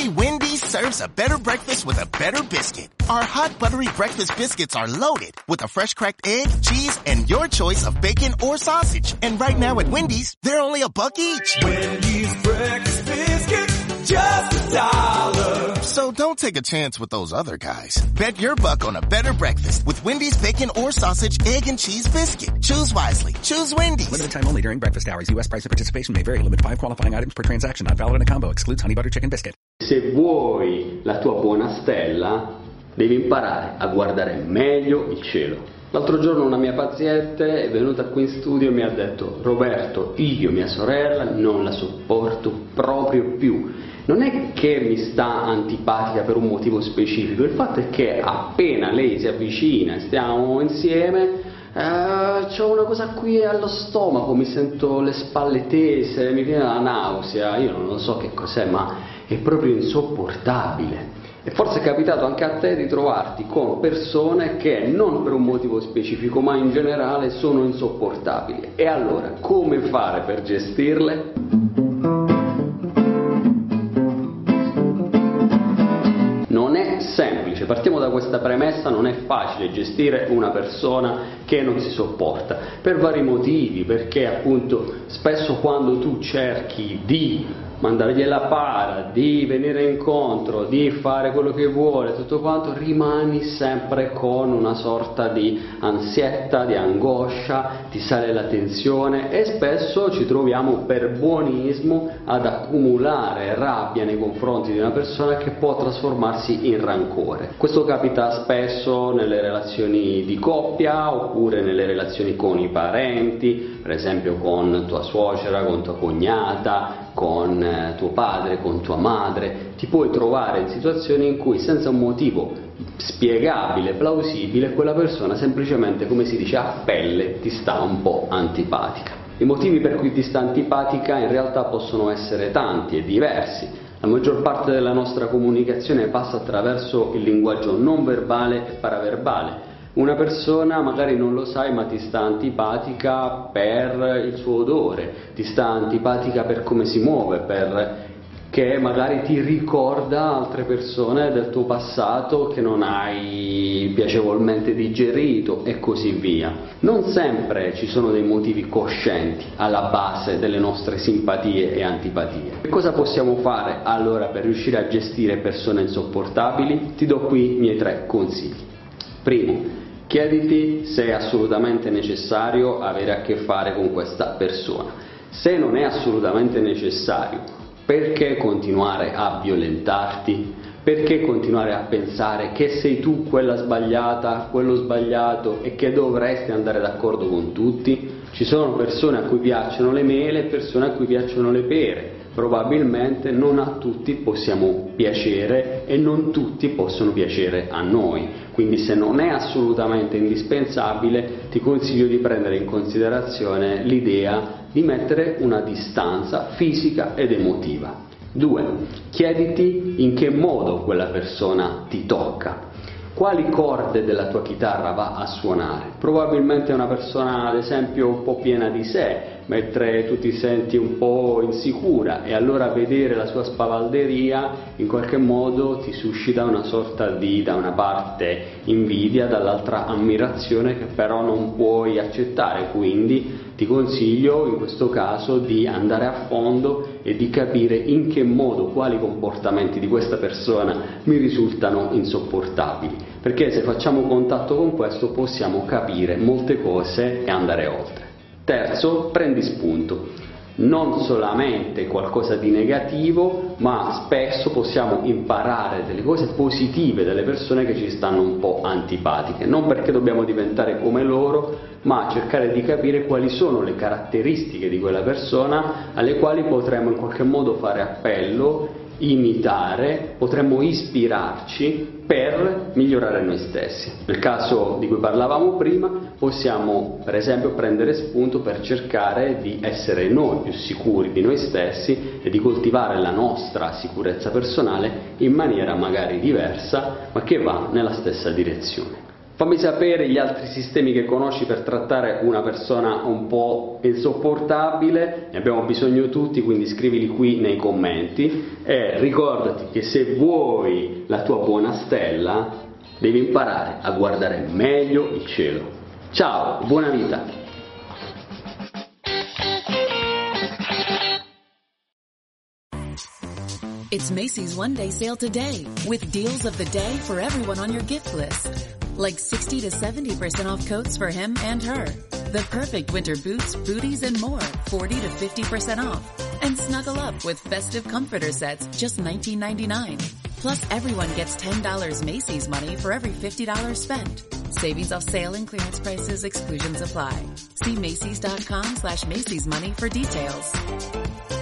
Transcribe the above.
Only Wendy's serves a better breakfast with a better biscuit. Our hot buttery breakfast biscuits are loaded with a fresh cracked egg, cheese, and your choice of bacon or sausage. And right now at Wendy's, they're only a buck each. Wendy's breakfast biscuits, just a dollar. So don't take a chance with those other guys. Bet your buck on a better breakfast with Wendy's bacon or sausage, egg, and cheese biscuit. Choose wisely. Choose Wendy's. Limited time only during breakfast hours. U.S. price and participation may vary. Limit five qualifying items per transaction. Not valid in a combo. Excludes honey butter chicken biscuit. Se vuoi la tua buona stella, devi imparare a guardare meglio il cielo. L'altro giorno una mia paziente è venuta qui in studio e mi ha detto Roberto, io mia sorella non la sopporto proprio più. Non è che mi sta antipatica per un motivo specifico, il fatto è che appena lei si avvicina e stiamo insieme, eh, c'ho una cosa qui allo stomaco, mi sento le spalle tese, mi viene la nausea, io non so che cos'è, ma è proprio insopportabile. E forse è capitato anche a te di trovarti con persone che non per un motivo specifico, ma in generale sono insopportabili. E allora, come fare per gestirle? Non è semplice, partiamo da questa premessa, non è facile gestire una persona che non si sopporta, per vari motivi, perché appunto spesso quando tu cerchi di mandargli la para, di venire incontro, di fare quello che vuole, tutto quanto, rimani sempre con una sorta di ansietta, di angoscia, ti sale la tensione e spesso ci troviamo per buonismo ad accumulare rabbia nei confronti di una persona che può trasformarsi in rancore. Questo capita spesso nelle relazioni di coppia oppure nelle relazioni con i parenti, per esempio con tua suocera, con tua cognata, con eh, tuo padre, con tua madre, ti puoi trovare in situazioni in cui senza un motivo spiegabile, plausibile, quella persona semplicemente, come si dice, a pelle ti sta un po' antipatica. I motivi per cui ti sta antipatica in realtà possono essere tanti e diversi. La maggior parte della nostra comunicazione passa attraverso il linguaggio non verbale e paraverbale. Una persona magari non lo sai ma ti sta antipatica per il suo odore, ti sta antipatica per come si muove, per che magari ti ricorda altre persone del tuo passato che non hai piacevolmente digerito e così via. Non sempre ci sono dei motivi coscienti alla base delle nostre simpatie e antipatie. Che cosa possiamo fare allora per riuscire a gestire persone insopportabili? Ti do qui i miei tre consigli. Primo, chiediti se è assolutamente necessario avere a che fare con questa persona. Se non è assolutamente necessario, perché continuare a violentarti? Perché continuare a pensare che sei tu quella sbagliata, quello sbagliato e che dovresti andare d'accordo con tutti? Ci sono persone a cui piacciono le mele e persone a cui piacciono le pere. Probabilmente non a tutti possiamo piacere e non tutti possono piacere a noi. Quindi se non è assolutamente indispensabile ti consiglio di prendere in considerazione l'idea di mettere una distanza fisica ed emotiva. 2. Chiediti in che modo quella persona ti tocca. Quali corde della tua chitarra va a suonare? Probabilmente è una persona, ad esempio, un po' piena di sé, mentre tu ti senti un po' insicura e allora vedere la sua spavalderia in qualche modo ti suscita una sorta di, da una parte, invidia, dall'altra ammirazione che però non puoi accettare, quindi ti consiglio in questo caso di andare a fondo e di capire in che modo, quali comportamenti di questa persona mi risultano insopportabili, perché se facciamo contatto con questo possiamo capire molte cose e andare oltre. Terzo, prendi spunto. Non solamente qualcosa di negativo, ma spesso possiamo imparare delle cose positive delle persone che ci stanno un po' antipatiche, non perché dobbiamo diventare come loro, ma cercare di capire quali sono le caratteristiche di quella persona alle quali potremmo in qualche modo fare appello imitare, potremmo ispirarci per migliorare noi stessi. Nel caso di cui parlavamo prima, possiamo per esempio prendere spunto per cercare di essere noi più sicuri di noi stessi e di coltivare la nostra sicurezza personale in maniera magari diversa, ma che va nella stessa direzione. Fammi sapere gli altri sistemi che conosci per trattare una persona un po' insopportabile, ne abbiamo bisogno tutti, quindi scrivili qui nei commenti e ricordati che se vuoi la tua buona stella devi imparare a guardare meglio il cielo. Ciao, buona vita! It's Macy's one day sale today with deals of the day for everyone on your gift list. Like 60 to 70% off coats for him and her. The perfect winter boots, booties, and more. 40 to 50% off. And snuggle up with festive comforter sets, just $19.99. Plus everyone gets $10 Macy's money for every $50 spent. Savings off sale and clearance prices, exclusions apply. See Macy's.com slash Macy's money for details.